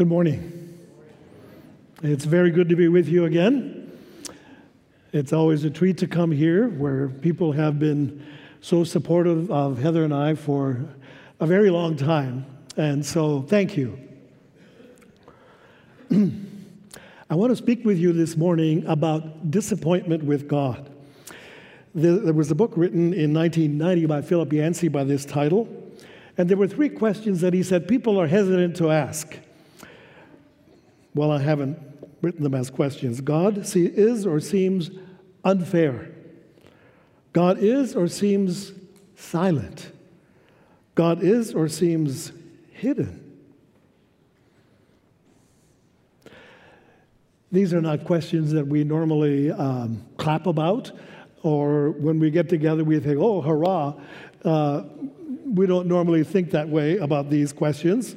Good morning. It's very good to be with you again. It's always a treat to come here where people have been so supportive of Heather and I for a very long time. And so, thank you. I want to speak with you this morning about disappointment with God. There was a book written in 1990 by Philip Yancey by this title, and there were three questions that he said people are hesitant to ask. Well, I haven't written them as questions. God is or seems unfair. God is or seems silent. God is or seems hidden. These are not questions that we normally um, clap about, or when we get together, we think, oh, hurrah. Uh, we don't normally think that way about these questions.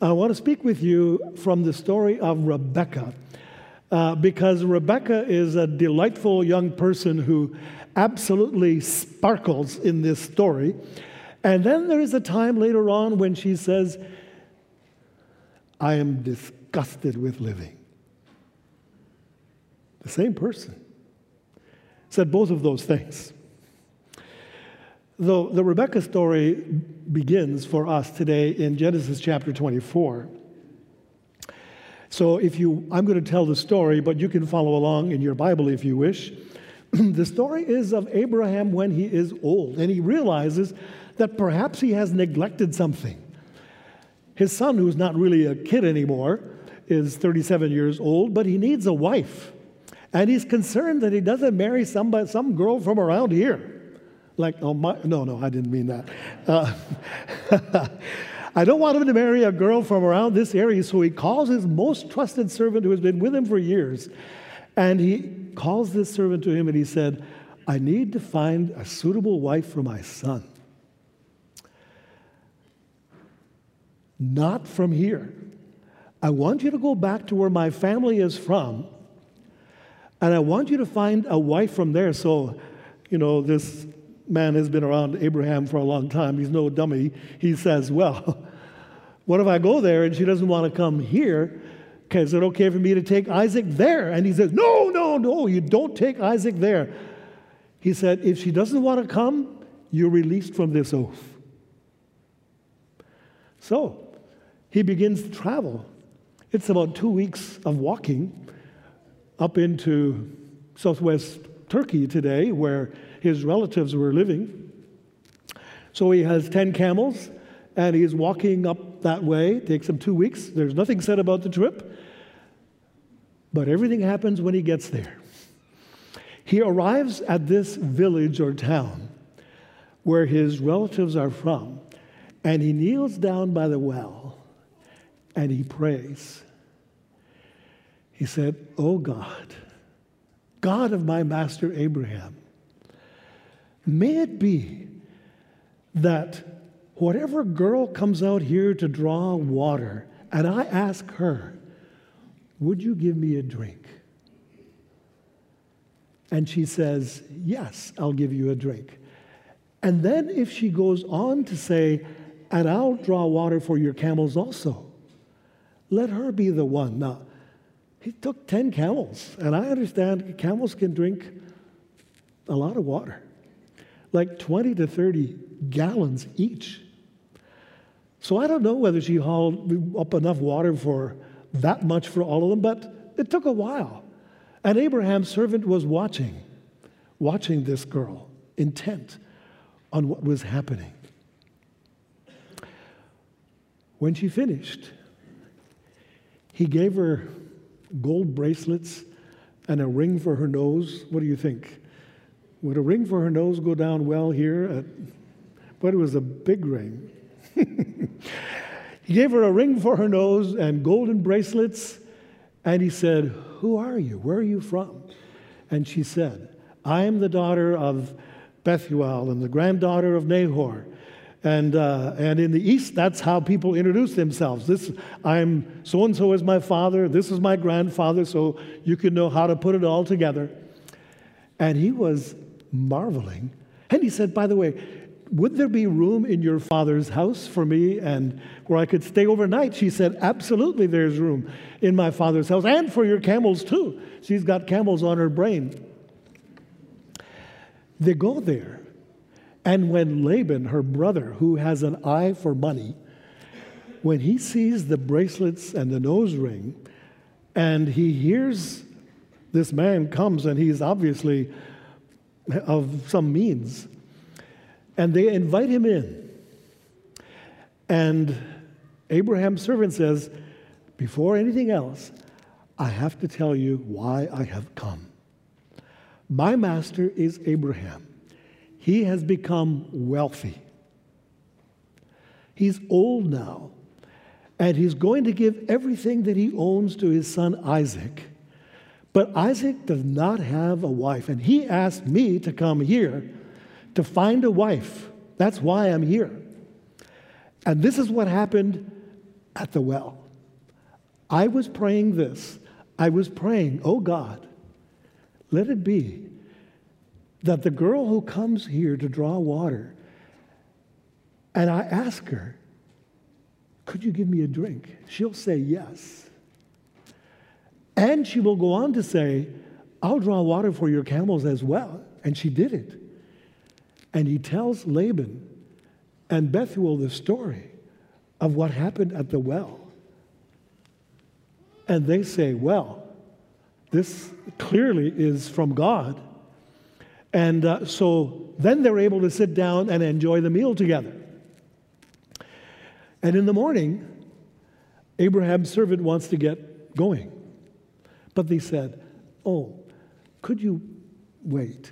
I want to speak with you from the story of Rebekah, uh, because Rebekah is a delightful young person who absolutely sparkles in this story. And then there is a time later on when she says, I am disgusted with living. The same person said both of those things. Though the Rebekah story begins for us today in Genesis chapter 24. So if you I'm going to tell the story, but you can follow along in your Bible if you wish. the story is of Abraham when he is old and he realizes that perhaps he has neglected something. His son, who's not really a kid anymore, is 37 years old, but he needs a wife. And he's concerned that he doesn't marry somebody, some girl from around here. Like, oh, my, no, no, I didn't mean that. Uh, I don't want him to marry a girl from around this area, so he calls his most trusted servant who has been with him for years. And he calls this servant to him and he said, I need to find a suitable wife for my son. Not from here. I want you to go back to where my family is from, and I want you to find a wife from there. So, you know, this man has been around Abraham for a long time. He's no dummy. He says, Well, what if I go there and she doesn't want to come here? It okay for me to take Isaac there? And he says, No, no, no, you don't take Isaac there. He said, If she doesn't want to come, you're released from this oath. So he begins to travel. It's about two weeks of walking up into southwest Turkey today, where his relatives were living. So he has 10 camels and he's walking up that way. It takes him two weeks. There's nothing said about the trip, but everything happens when he gets there. He arrives at this village or town where his relatives are from, and he kneels down by the well and he prays. He said, Oh God, God of my master Abraham, May it be that whatever girl comes out here to draw water, and I ask her, Would you give me a drink? And she says, Yes, I'll give you a drink. And then if she goes on to say, And I'll draw water for your camels also, let her be the one. Now, he took 10 camels, and I understand camels can drink a lot of water like 20 to 30 gallons each. So I don't know whether she hauled up enough water for that much for all of them, but it took a while. And Abraham's servant was watching, watching this girl, intent on what was happening. When she finished, he gave her gold bracelets and a ring for her nose. What do you think? Would a ring for her nose go down well here? At, but it was a big ring. he gave her a ring for her nose and golden bracelets. And he said, Who are you? Where are you from? And she said, I am the daughter of Bethuel and the granddaughter of Nahor. And, uh, and in the East, that's how people introduce themselves. This, I'm so and so is my father, this is my grandfather, so you can know how to put it all together. And he was marveling. And he said, By the way, Would there be room in your father's house for me and where I could stay overnight? She said, Absolutely, there's room in my father's house and for your camels too. She's got camels on her brain. They go there. And when Laban, her brother, who has an eye for money, when he sees the bracelets and the nose ring, and he hears this man comes and he's obviously of some means, and they invite him in. And Abraham's servant says, Before anything else, I have to tell you why I have come. My master is Abraham. He has become wealthy. He's old now, and he's going to give everything that he owns to his son Isaac. But Isaac does not have a wife, and he asked me to come here to find a wife. That's why I'm here. And this is what happened at the well. I was praying this. I was praying, oh God, let it be that the girl who comes here to draw water, and I ask her, could you give me a drink? She'll say yes. And she will go on to say, I'll draw water for your camels as well. And she did it. And he tells Laban and Bethuel the story of what happened at the well. And they say, well, this clearly is from God. And uh, so then they're able to sit down and enjoy the meal together. And in the morning, Abraham's servant wants to get going. But they said, Oh, could you wait?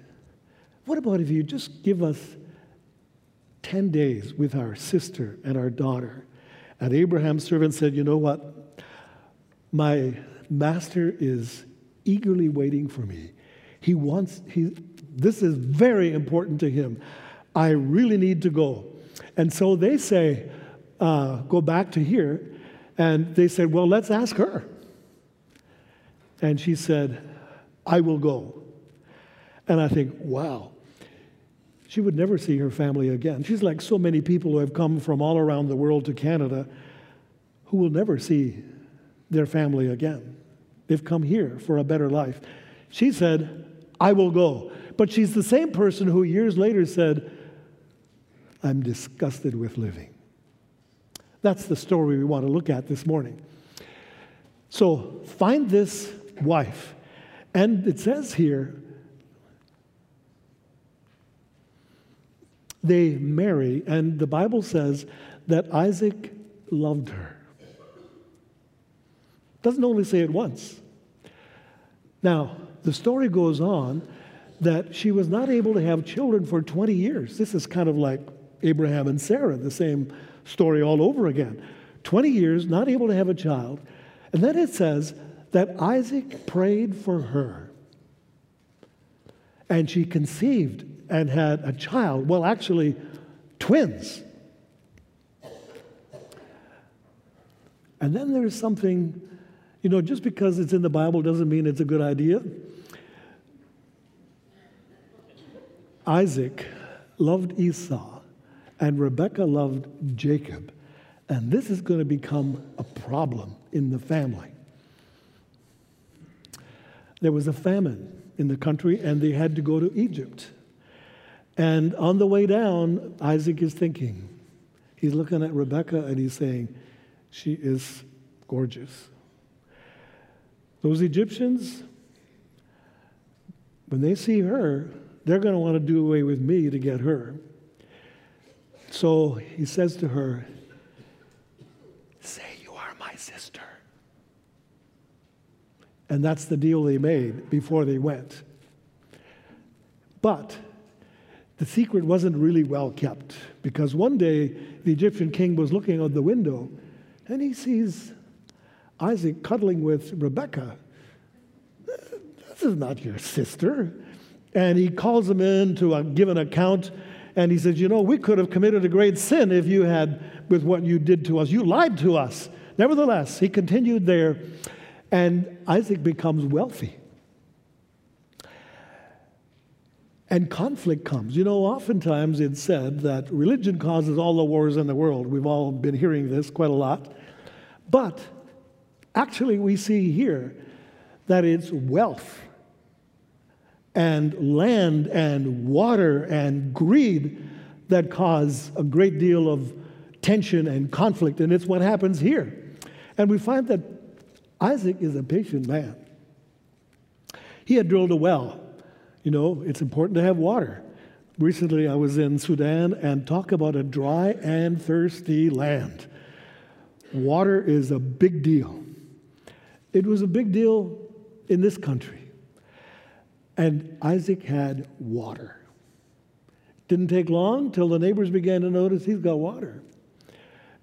What about if you just give us 10 days with our sister and our daughter? And Abraham's servant said, You know what? My master is eagerly waiting for me. He wants, he, this is very important to him. I really need to go. And so they say, uh, Go back to here. And they said, Well, let's ask her. And she said, I will go. And I think, wow, she would never see her family again. She's like so many people who have come from all around the world to Canada who will never see their family again. They've come here for a better life. She said, I will go. But she's the same person who years later said, I'm disgusted with living. That's the story we want to look at this morning. So find this wife. And it says here they marry, and the Bible says that Isaac loved her. Doesn't only say it once. Now, the story goes on that she was not able to have children for 20 years. This is kind of like Abraham and Sarah, the same story all over again. 20 years, not able to have a child. And then it says that Isaac prayed for her. And she conceived and had a child. Well, actually, twins. And then there's something, you know, just because it's in the Bible doesn't mean it's a good idea. Isaac loved Esau, and Rebekah loved Jacob. And this is going to become a problem in the family. There was a famine in the country, and they had to go to Egypt. And on the way down, Isaac is thinking. He's looking at Rebekah and he's saying, She is gorgeous. Those Egyptians, when they see her, they're going to want to do away with me to get her. So he says to her, Say you are my sister. And that's the deal they made before they went. But the secret wasn't really well kept because one day the Egyptian king was looking out the window and he sees Isaac cuddling with Rebekah. This is not your sister. And he calls him in to uh, give an account and he says, You know, we could have committed a great sin if you had, with what you did to us. You lied to us. Nevertheless, he continued there, and Isaac becomes wealthy. and conflict comes. You know, oftentimes it's said that religion causes all the wars in the world. We've all been hearing this quite a lot. But actually, we see here that it's wealth and land and water and greed that cause a great deal of tension and conflict. And it's what happens here. And we find that Isaac is a patient man. He had drilled a well. You know, it's important to have water. Recently, I was in Sudan and talk about a dry and thirsty land. Water is a big deal. It was a big deal in this country. And Isaac had water. Didn't take long till the neighbors began to notice he's got water.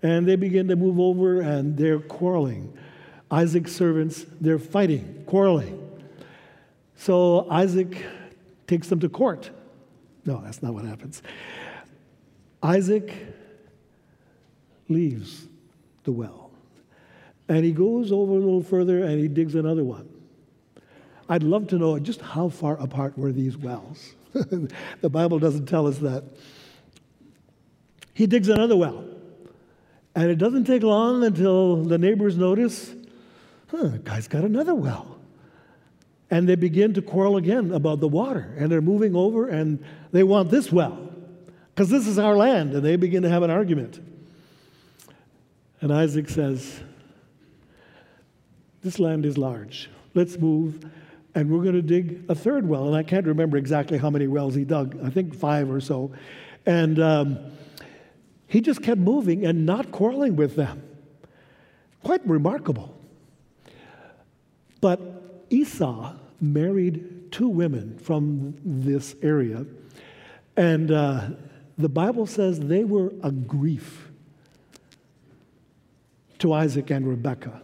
And they begin to move over and they're quarreling. Isaac's servants, they're fighting, quarreling. So Isaac takes them to court. No, that's not what happens. Isaac leaves the well. And he goes over a little further and he digs another one. I'd love to know just how far apart were these wells. the Bible doesn't tell us that. He digs another well. And it doesn't take long until the neighbors notice, huh, the guy's got another well. And they begin to quarrel again about the water. And they're moving over and they want this well because this is our land. And they begin to have an argument. And Isaac says, This land is large. Let's move and we're going to dig a third well. And I can't remember exactly how many wells he dug, I think five or so. And um, he just kept moving and not quarreling with them. Quite remarkable. But Esau married two women from this area, and uh, the Bible says they were a grief to Isaac and Rebekah.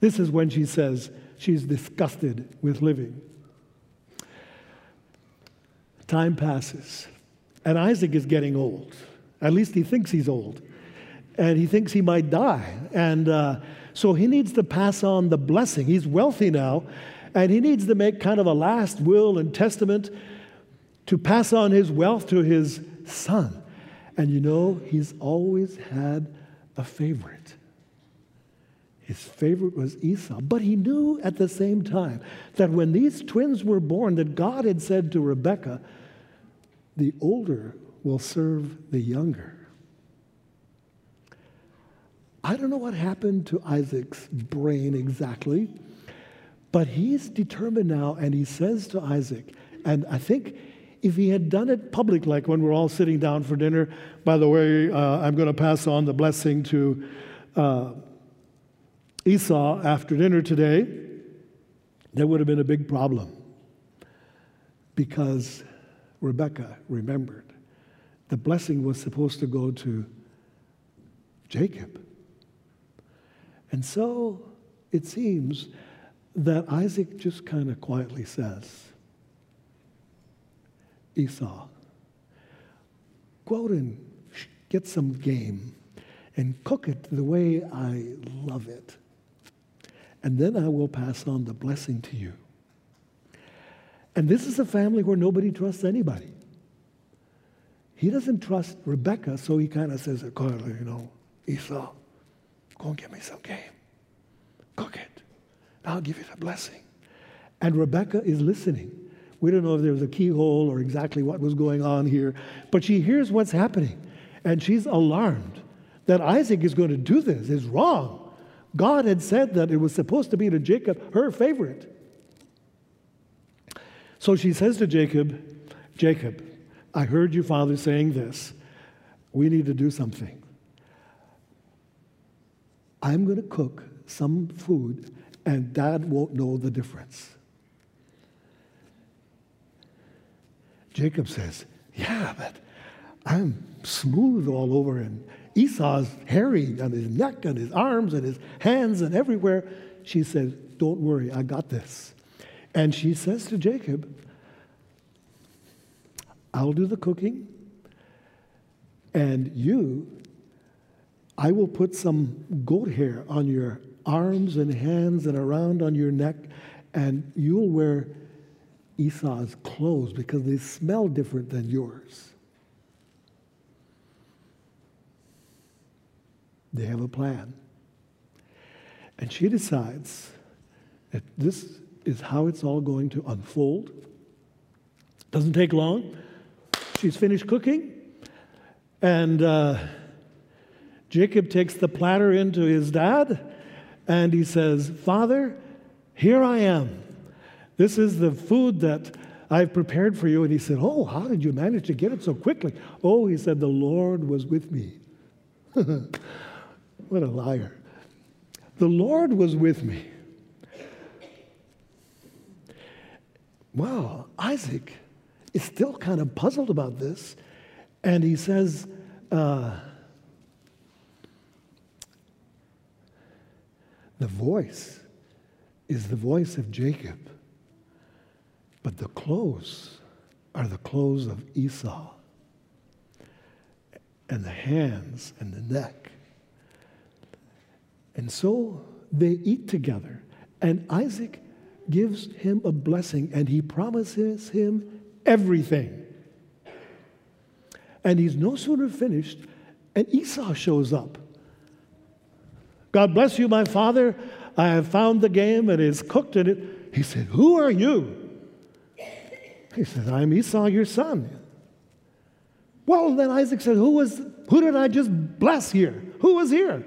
This is when she says, She's disgusted with living. Time passes, and Isaac is getting old. At least he thinks he's old. And he thinks he might die. And uh, so he needs to pass on the blessing. He's wealthy now, and he needs to make kind of a last will and testament to pass on his wealth to his son. And you know, he's always had a favorite. His favorite was Esau. But he knew at the same time that when these twins were born, that God had said to Rebekah, the older will serve the younger. I don't know what happened to Isaac's brain exactly, but he's determined now, and he says to Isaac, and I think if he had done it public, like when we're all sitting down for dinner, by the way, uh, I'm going to pass on the blessing to uh, Esau after dinner today, there would have been a big problem because Rebekah remembered the blessing was supposed to go to Jacob. And so it seems that Isaac just kind of quietly says, Esau, go out and get some game and cook it the way I love it and then I will pass on the blessing to you. And this is a family where nobody trusts anybody. He doesn't trust Rebekah, so he kind of says, Carla, you know, Esau, go and get me some game. Cook it. I'll give you the blessing. And Rebekah is listening. We don't know if there was a keyhole or exactly what was going on here, but she hears what's happening. And she's alarmed that Isaac is going to do this. It's wrong. God had said that it was supposed to be to Jacob, her favorite. So she says to Jacob, Jacob, I heard your father saying this. We need to do something. I'm going to cook some food, and dad won't know the difference. Jacob says, Yeah, but I'm smooth all over and Esau's hairy on his neck and his arms and his hands and everywhere. She says, Don't worry, I got this. And she says to Jacob, I'll do the cooking, and you, I will put some goat hair on your arms and hands and around on your neck, and you'll wear Esau's clothes because they smell different than yours. They have a plan. And she decides that this is how it's all going to unfold. Doesn't take long. She's finished cooking, and uh, Jacob takes the platter into his dad, and he says, Father, here I am. This is the food that I've prepared for you. And he said, Oh, how did you manage to get it so quickly? Oh, he said, The Lord was with me. what a liar. The Lord was with me. Wow, Isaac is still kind of puzzled about this. And he says, uh, the voice is the voice of Jacob, but the clothes are the clothes of Esau, and the hands and the neck. And so they eat together, and Isaac gives him a blessing and he promises him everything. And he's no sooner finished, and Esau shows up. God bless you, my father. I have found the game and it's cooked in it. He said, Who are you? He said, I'm Esau, your son. Well, then Isaac said, Who was who did I just bless here? Who was here?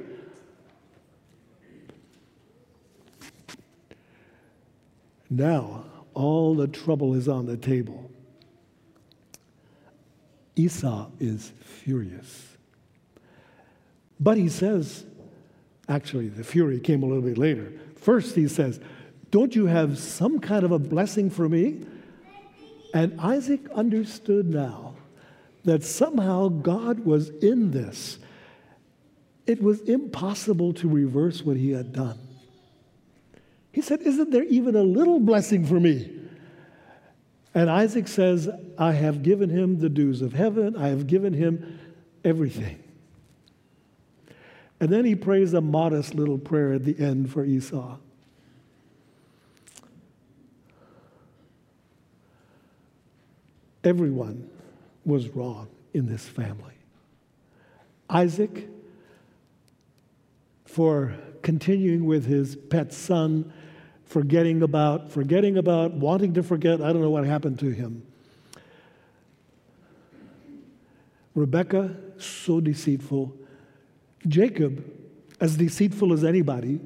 Now, all the trouble is on the table. Esau is furious. But he says, actually, the fury came a little bit later. First, he says, Don't you have some kind of a blessing for me? And Isaac understood now that somehow God was in this. It was impossible to reverse what he had done. He said, Isn't there even a little blessing for me? And Isaac says, I have given him the dews of heaven, I have given him everything. And then he prays a modest little prayer at the end for Esau. Everyone was wrong in this family. Isaac, for continuing with his pet son, forgetting about, forgetting about, wanting to forget. I don't know what happened to him. Rebekah, so deceitful. Jacob, as deceitful as anybody.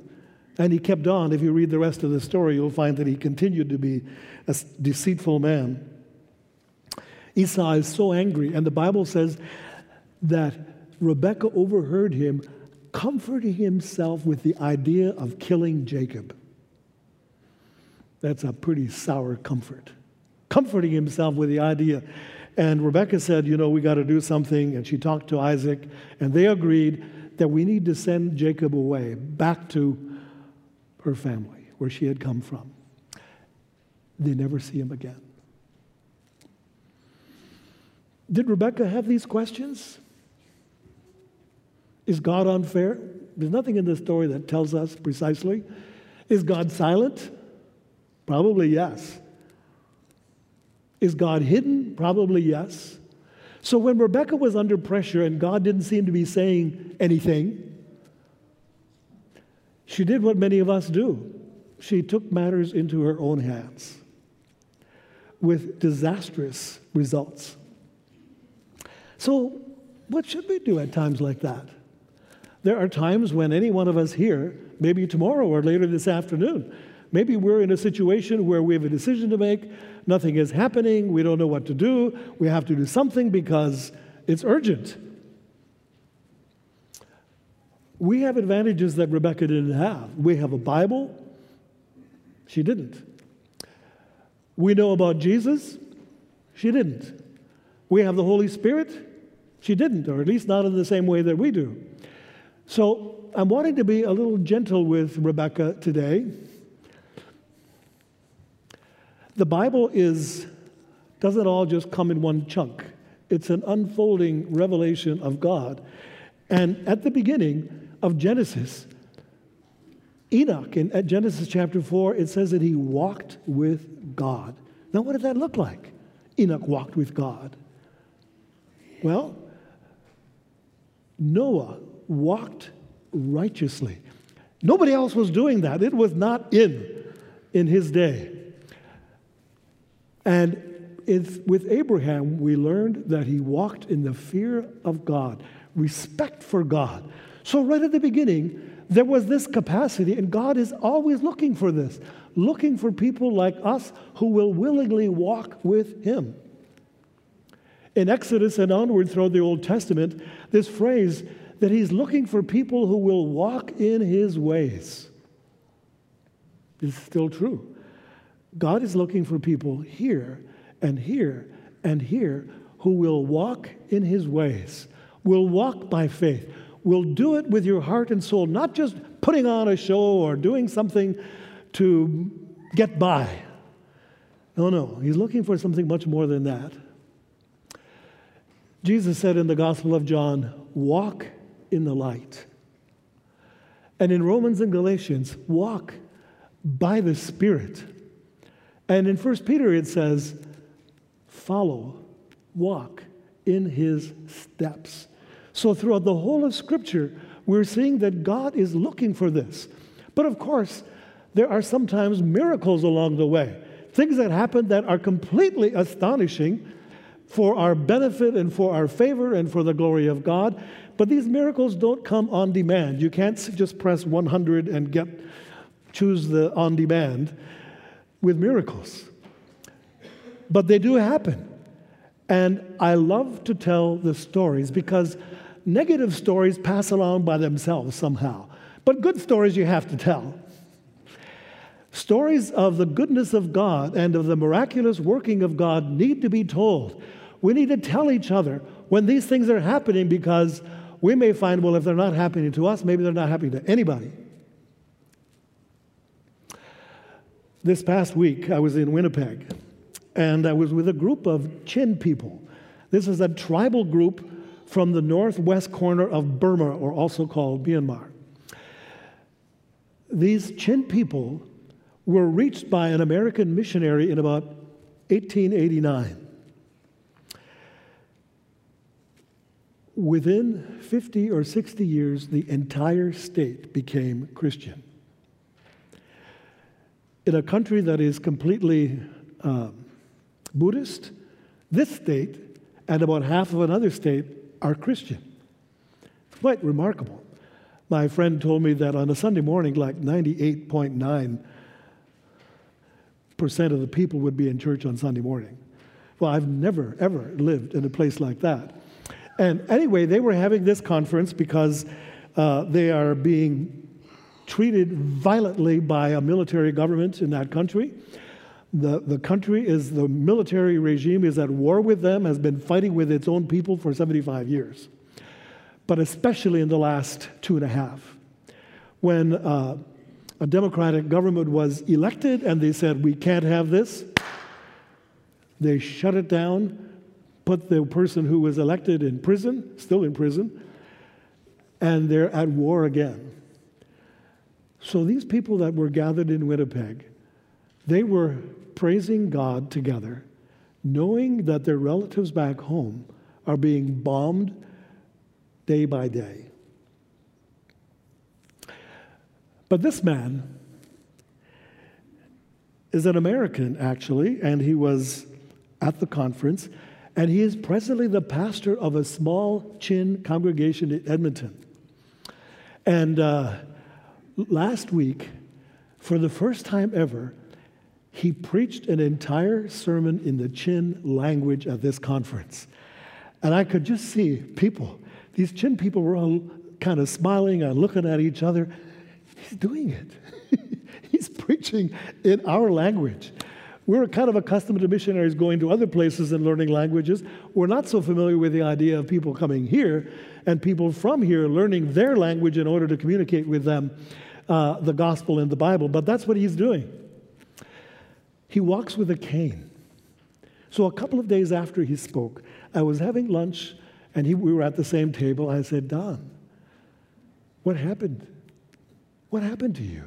And he kept on. If you read the rest of the story, you'll find that he continued to be a deceitful man. Esau is so angry, and the Bible says that Rebekah overheard him comforting himself with the idea of killing Jacob. That's a pretty sour comfort. Comforting himself with the idea. And Rebekah said, You know, we got to do something. And she talked to Isaac, and they agreed that we need to send Jacob away back to her family, where she had come from. They never see him again. Did Rebekah have these questions? Is God unfair? There's nothing in this story that tells us precisely. Is God silent? Probably yes. Is God hidden? Probably yes. So when Rebekah was under pressure and God didn't seem to be saying anything, she did what many of us do. She took matters into her own hands with disastrous results. So, what should we do at times like that? There are times when any one of us here, maybe tomorrow or later this afternoon, Maybe we're in a situation where we have a decision to make, nothing is happening, we don't know what to do, we have to do something because it's urgent. We have advantages that Rebekah didn't have. We have a Bible, she didn't. We know about Jesus, she didn't. We have the Holy Spirit, she didn't, or at least not in the same way that we do. So I'm wanting to be a little gentle with Rebekah today the Bible is, doesn't all just come in one chunk. It's an unfolding revelation of God. And at the beginning of Genesis, Enoch, in at Genesis chapter 4, it says that he walked with God. Now, what did that look like? Enoch walked with God. Well, Noah walked righteously. Nobody else was doing that. It was not in in his day. And it's, with Abraham, we learned that he walked in the fear of God, respect for God. So, right at the beginning, there was this capacity, and God is always looking for this, looking for people like us who will willingly walk with Him. In Exodus and onward throughout the Old Testament, this phrase that He's looking for people who will walk in His ways is still true. God is looking for people here and here and here who will walk in his ways, will walk by faith, will do it with your heart and soul, not just putting on a show or doing something to get by. No, no, he's looking for something much more than that. Jesus said in the Gospel of John, walk in the light. And in Romans and Galatians, walk by the Spirit. And in 1 Peter it says, follow, walk in his steps. So throughout the whole of Scripture, we're seeing that God is looking for this. But of course, there are sometimes miracles along the way, things that happen that are completely astonishing for our benefit and for our favor and for the glory of God. But these miracles don't come on demand. You can't just press 100 and get choose the on demand with miracles. But they do happen. And I love to tell the stories because negative stories pass along by themselves somehow. But good stories you have to tell. Stories of the goodness of God and of the miraculous working of God need to be told. We need to tell each other when these things are happening because we may find, well, if they're not happening to us, maybe they're not happening to anybody. This past week, I was in Winnipeg and I was with a group of Chin people. This is a tribal group from the northwest corner of Burma, or also called Myanmar. These Chin people were reached by an American missionary in about 1889. Within 50 or 60 years, the entire state became Christian in a country that is completely uh, Buddhist, this state and about half of another state are Christian. Quite remarkable. My friend told me that on a Sunday morning, like 98.9% of the people would be in church on Sunday morning. Well, I've never, ever lived in a place like that. And anyway, they were having this conference because uh, they are being treated violently by a military government in that country. The, the country is, the military regime is at war with them, has been fighting with its own people for 75 years, but especially in the last two and a half. When uh, a democratic government was elected and they said, we can't have this, they shut it down, put the person who was elected in prison, still in prison, and they're at war again. So these people that were gathered in Winnipeg, they were praising God together, knowing that their relatives back home are being bombed day by day. But this man is an American, actually, and he was at the conference, and he is presently the pastor of a small Chin congregation in Edmonton. And uh, last week, for the first time ever, he preached an entire sermon in the Chin language at this conference. And I could just see people, these Chin people were all kind of smiling and looking at each other. He's doing it. He's preaching in our language. We're kind of accustomed to missionaries going to other places and learning languages. We're not so familiar with the idea of people coming here and people from here learning their language in order to communicate with them uh, the gospel in the Bible, but that's what he's doing. He walks with a cane. So a couple of days after he spoke, I was having lunch and he, we were at the same table. I said, Don, what happened? What happened to you?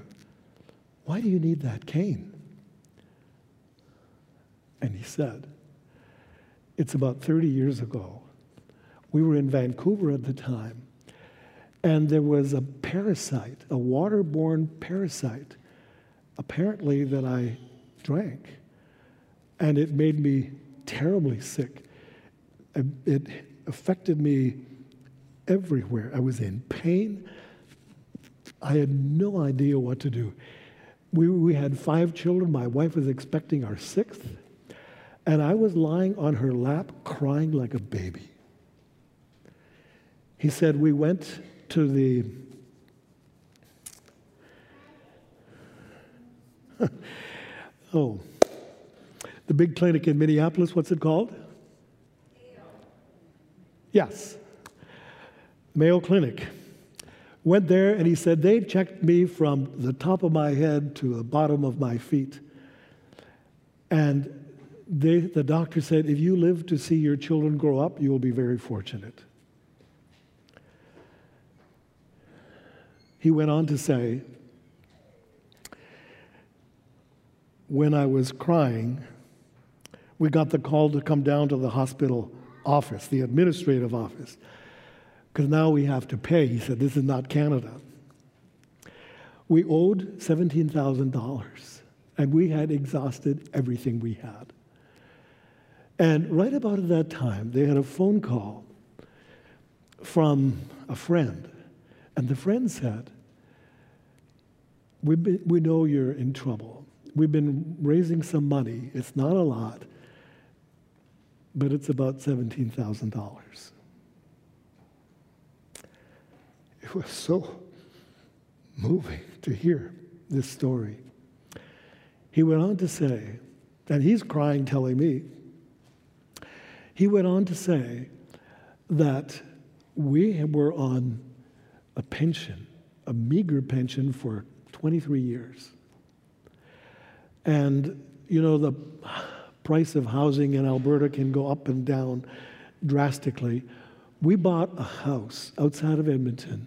Why do you need that cane? And he said, It's about 30 years ago. We were in Vancouver at the time, and there was a parasite, a waterborne parasite, apparently that I drank. And it made me terribly sick. It affected me everywhere. I was in pain. I had no idea what to do. We, we had five children. My wife was expecting our sixth. And I was lying on her lap crying like a baby. He said, We went to the oh, the big clinic in Minneapolis. What's it called? Yes, Mayo Clinic. Went there and he said, They checked me from the top of my head to the bottom of my feet. And they, the doctor said, If you live to see your children grow up, you will be very fortunate. He went on to say, When I was crying, we got the call to come down to the hospital office, the administrative office because now we have to pay. He said, This is not Canada. We owed $17,000 and we had exhausted everything we had. And right about at that time, they had a phone call from a friend. And the friend said, we we know you're in trouble. We've been raising some money. It's not a lot, but it's about $17,000. It was so moving to hear this story. He went on to say, and he's crying telling me, he went on to say that we were on a pension, a meager pension for 23 years. And, you know, the price of housing in Alberta can go up and down drastically. We bought a house outside of Edmonton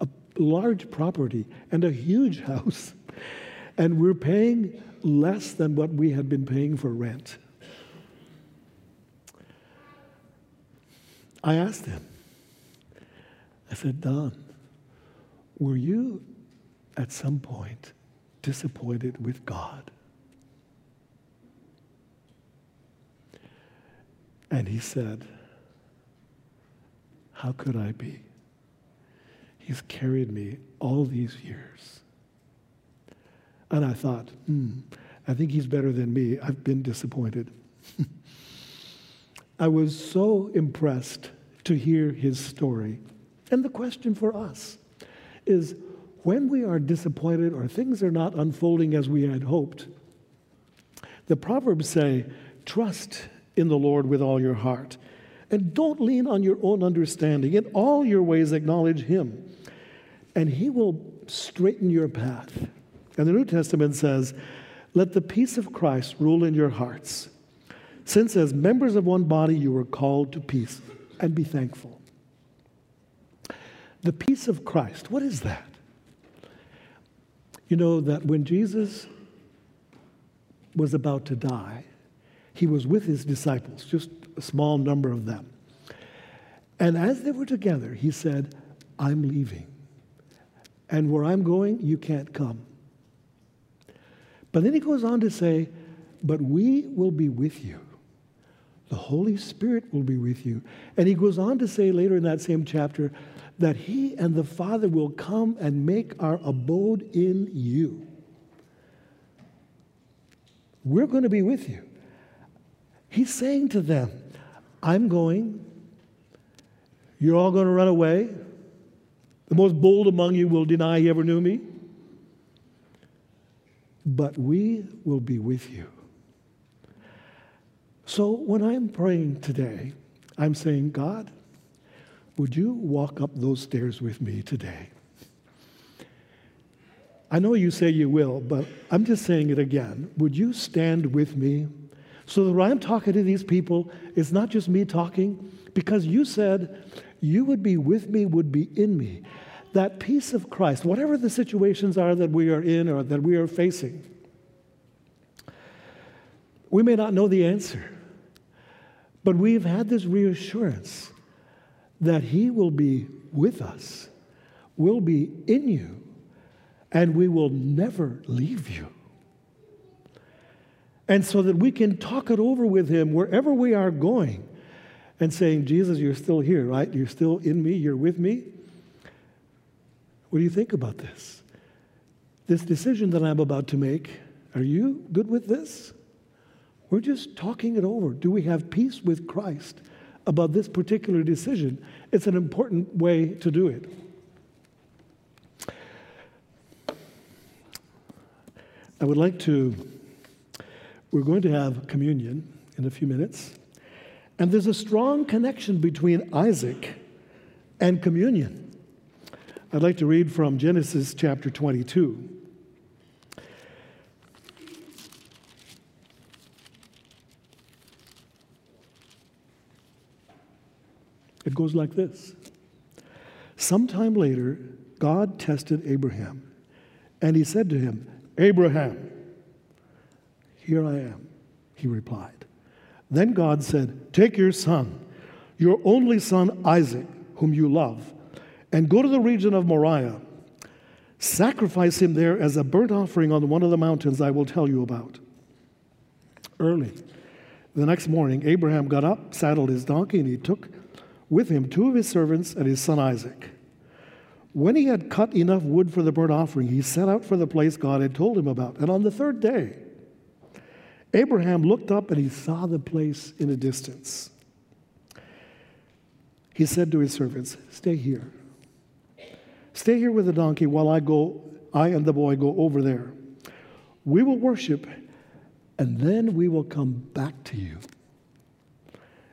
a large property and a huge house. And we're paying less than what we had been paying for rent. I asked him, I said, Don, were you at some point disappointed with God? And he said, How could I be? He's carried me all these years. And I thought, hmm, I think he's better than me. I've been disappointed. I was so impressed to hear his story. And the question for us is when we are disappointed or things are not unfolding as we had hoped, the Proverbs say, trust in the Lord with all your heart. And don't lean on your own understanding. In all your ways, acknowledge Him, and He will straighten your path. And the New Testament says, Let the peace of Christ rule in your hearts, since as members of one body you were called to peace, and be thankful. The peace of Christ, what is that? You know that when Jesus was about to die, he was with his disciples, just a small number of them. And as they were together, he said, I'm leaving. And where I'm going, you can't come. But then he goes on to say, But we will be with you. The Holy Spirit will be with you. And he goes on to say later in that same chapter that he and the Father will come and make our abode in you. We're going to be with you. He's saying to them, I'm going. You're all going to run away. The most bold among you will deny he ever knew me. But we will be with you. So when I'm praying today, I'm saying, God, would you walk up those stairs with me today? I know you say you will, but I'm just saying it again. Would you stand with me so that when I'm talking to these people, it's not just me talking, because you said you would be with me, would be in me that peace of Christ, whatever the situations are that we are in or that we are facing, We may not know the answer, but we've had this reassurance that He will be with us, will be in you, and we will never leave you. And so that we can talk it over with Him wherever we are going and saying, Jesus, you're still here, right? You're still in me, you're with me. What do you think about this? This decision that I'm about to make, are you good with this? We're just talking it over. Do we have peace with Christ about this particular decision? It's an important way to do it. I would like to, we're going to have communion in a few minutes. And there's a strong connection between Isaac and communion. I'd like to read from Genesis chapter 22. It goes like this Sometime later, God tested Abraham, and he said to him, Abraham, here I am, he replied. Then God said, Take your son, your only son Isaac, whom you love, and go to the region of Moriah. Sacrifice him there as a burnt offering on one of the mountains I will tell you about. Early the next morning, Abraham got up, saddled his donkey, and he took with him two of his servants and his son Isaac. When he had cut enough wood for the burnt offering, he set out for the place God had told him about. And on the third day, Abraham looked up and he saw the place in a distance. He said to his servants, Stay here. Stay here with the donkey while I go, I and the boy go over there. We will worship, and then we will come back to you.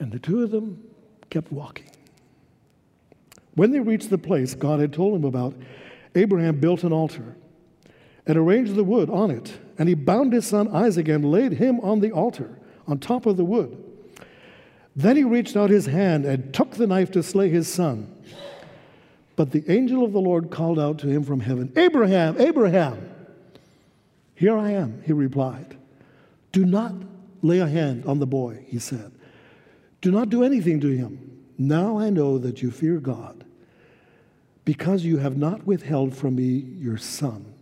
And the two of them kept walking. When they reached the place God had told him about, Abraham built an altar and arranged the wood on it. And he bound his son Isaac and laid him on the altar, on top of the wood. Then he reached out his hand and took the knife to slay his son. But the angel of the Lord called out to him from heaven, Abraham, Abraham. Here I am, he replied. Do not lay a hand on the boy, he said. Do not do anything to him. Now I know that you fear God, because you have not withheld from me your son,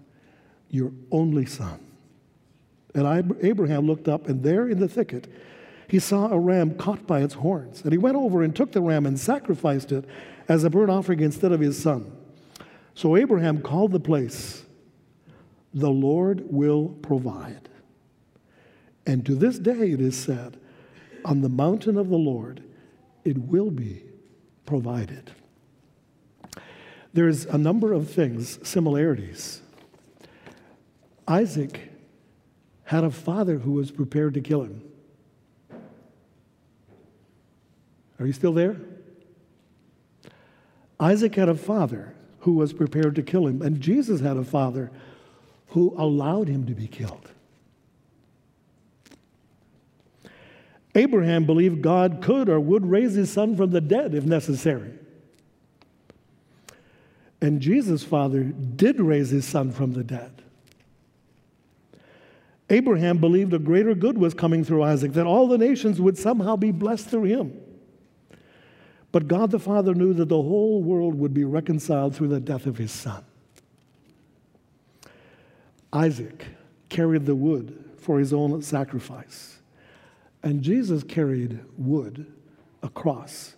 your only son. And Abraham looked up, and there in the thicket, he saw a ram caught by its horns. And he went over and took the ram and sacrificed it as a burnt offering instead of his son. So Abraham called the place, The Lord will provide. And to this day it is said, on the mountain of the Lord, it will be provided. There's a number of things, similarities. Isaac had a father who was prepared to kill him. Are you still there? Isaac had a father who was prepared to kill him, and Jesus had a father who allowed him to be killed. Abraham believed God could or would raise his son from the dead if necessary. And Jesus' father did raise his son from the dead. Abraham believed a greater good was coming through Isaac, that all the nations would somehow be blessed through him. But God the Father knew that the whole world would be reconciled through the death of his son. Isaac carried the wood for his own sacrifice. And Jesus carried wood across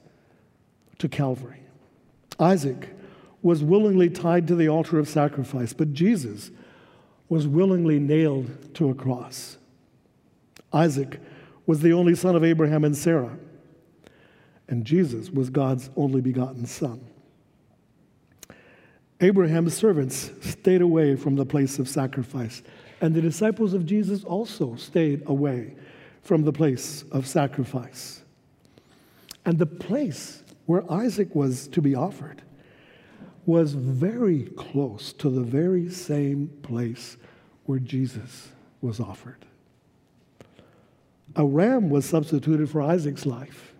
to Calvary. Isaac was willingly tied to the altar of sacrifice, but Jesus was willingly nailed to a cross. Isaac was the only son of Abraham and Sarah, and Jesus was God's only begotten son. Abraham's servants stayed away from the place of sacrifice, and the disciples of Jesus also stayed away from the place of sacrifice. And the place where Isaac was to be offered was very close to the very same place where Jesus was offered. A ram was substituted for Isaac's life,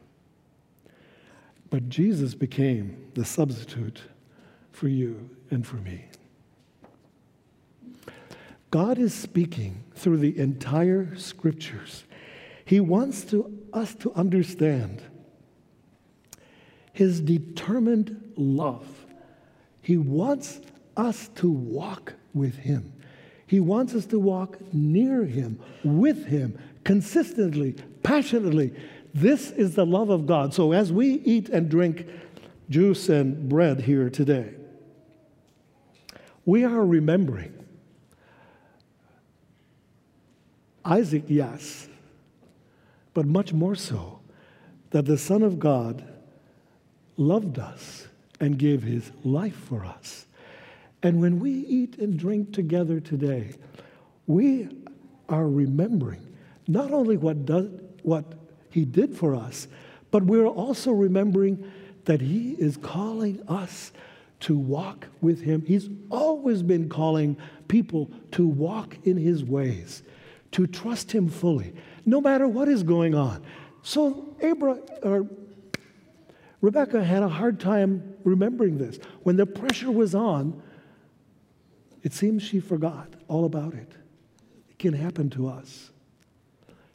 but Jesus became the substitute for you and for me. God is speaking through the entire scriptures. He wants to, us to understand his determined love. He wants us to walk with him. He wants us to walk near him, with him, consistently, passionately. This is the love of God. So as we eat and drink juice and bread here today, we are remembering Isaac, yes, but much more so that the Son of God loved us and gave his life for us. And when we eat and drink together today, we are remembering not only what, does, what he did for us, but we're also remembering that he is calling us to walk with him. He's always been calling people to walk in his ways to trust Him fully, no matter what is going on. So Abra, or Rebekah had a hard time remembering this. When the pressure was on, it seems she forgot all about it. It can happen to us.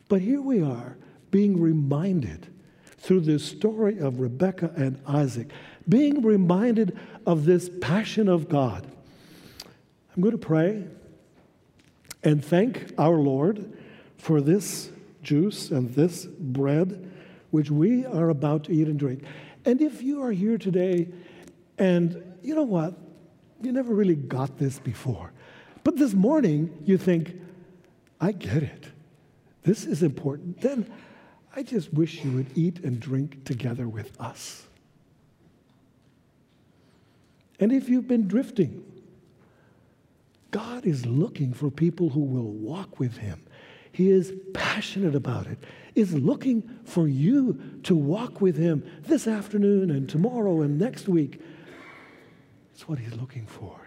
But here we are being reminded through this story of Rebekah and Isaac, being reminded of this passion of God. I'm going to pray and thank our Lord for this juice and this bread which we are about to eat and drink. And if you are here today and you know what, you never really got this before, but this morning you think, I get it. This is important. Then I just wish you would eat and drink together with us. And if you've been drifting, God is looking for people who will walk with Him. He is passionate about it, is looking for you to walk with Him this afternoon and tomorrow and next week. It's what He's looking for.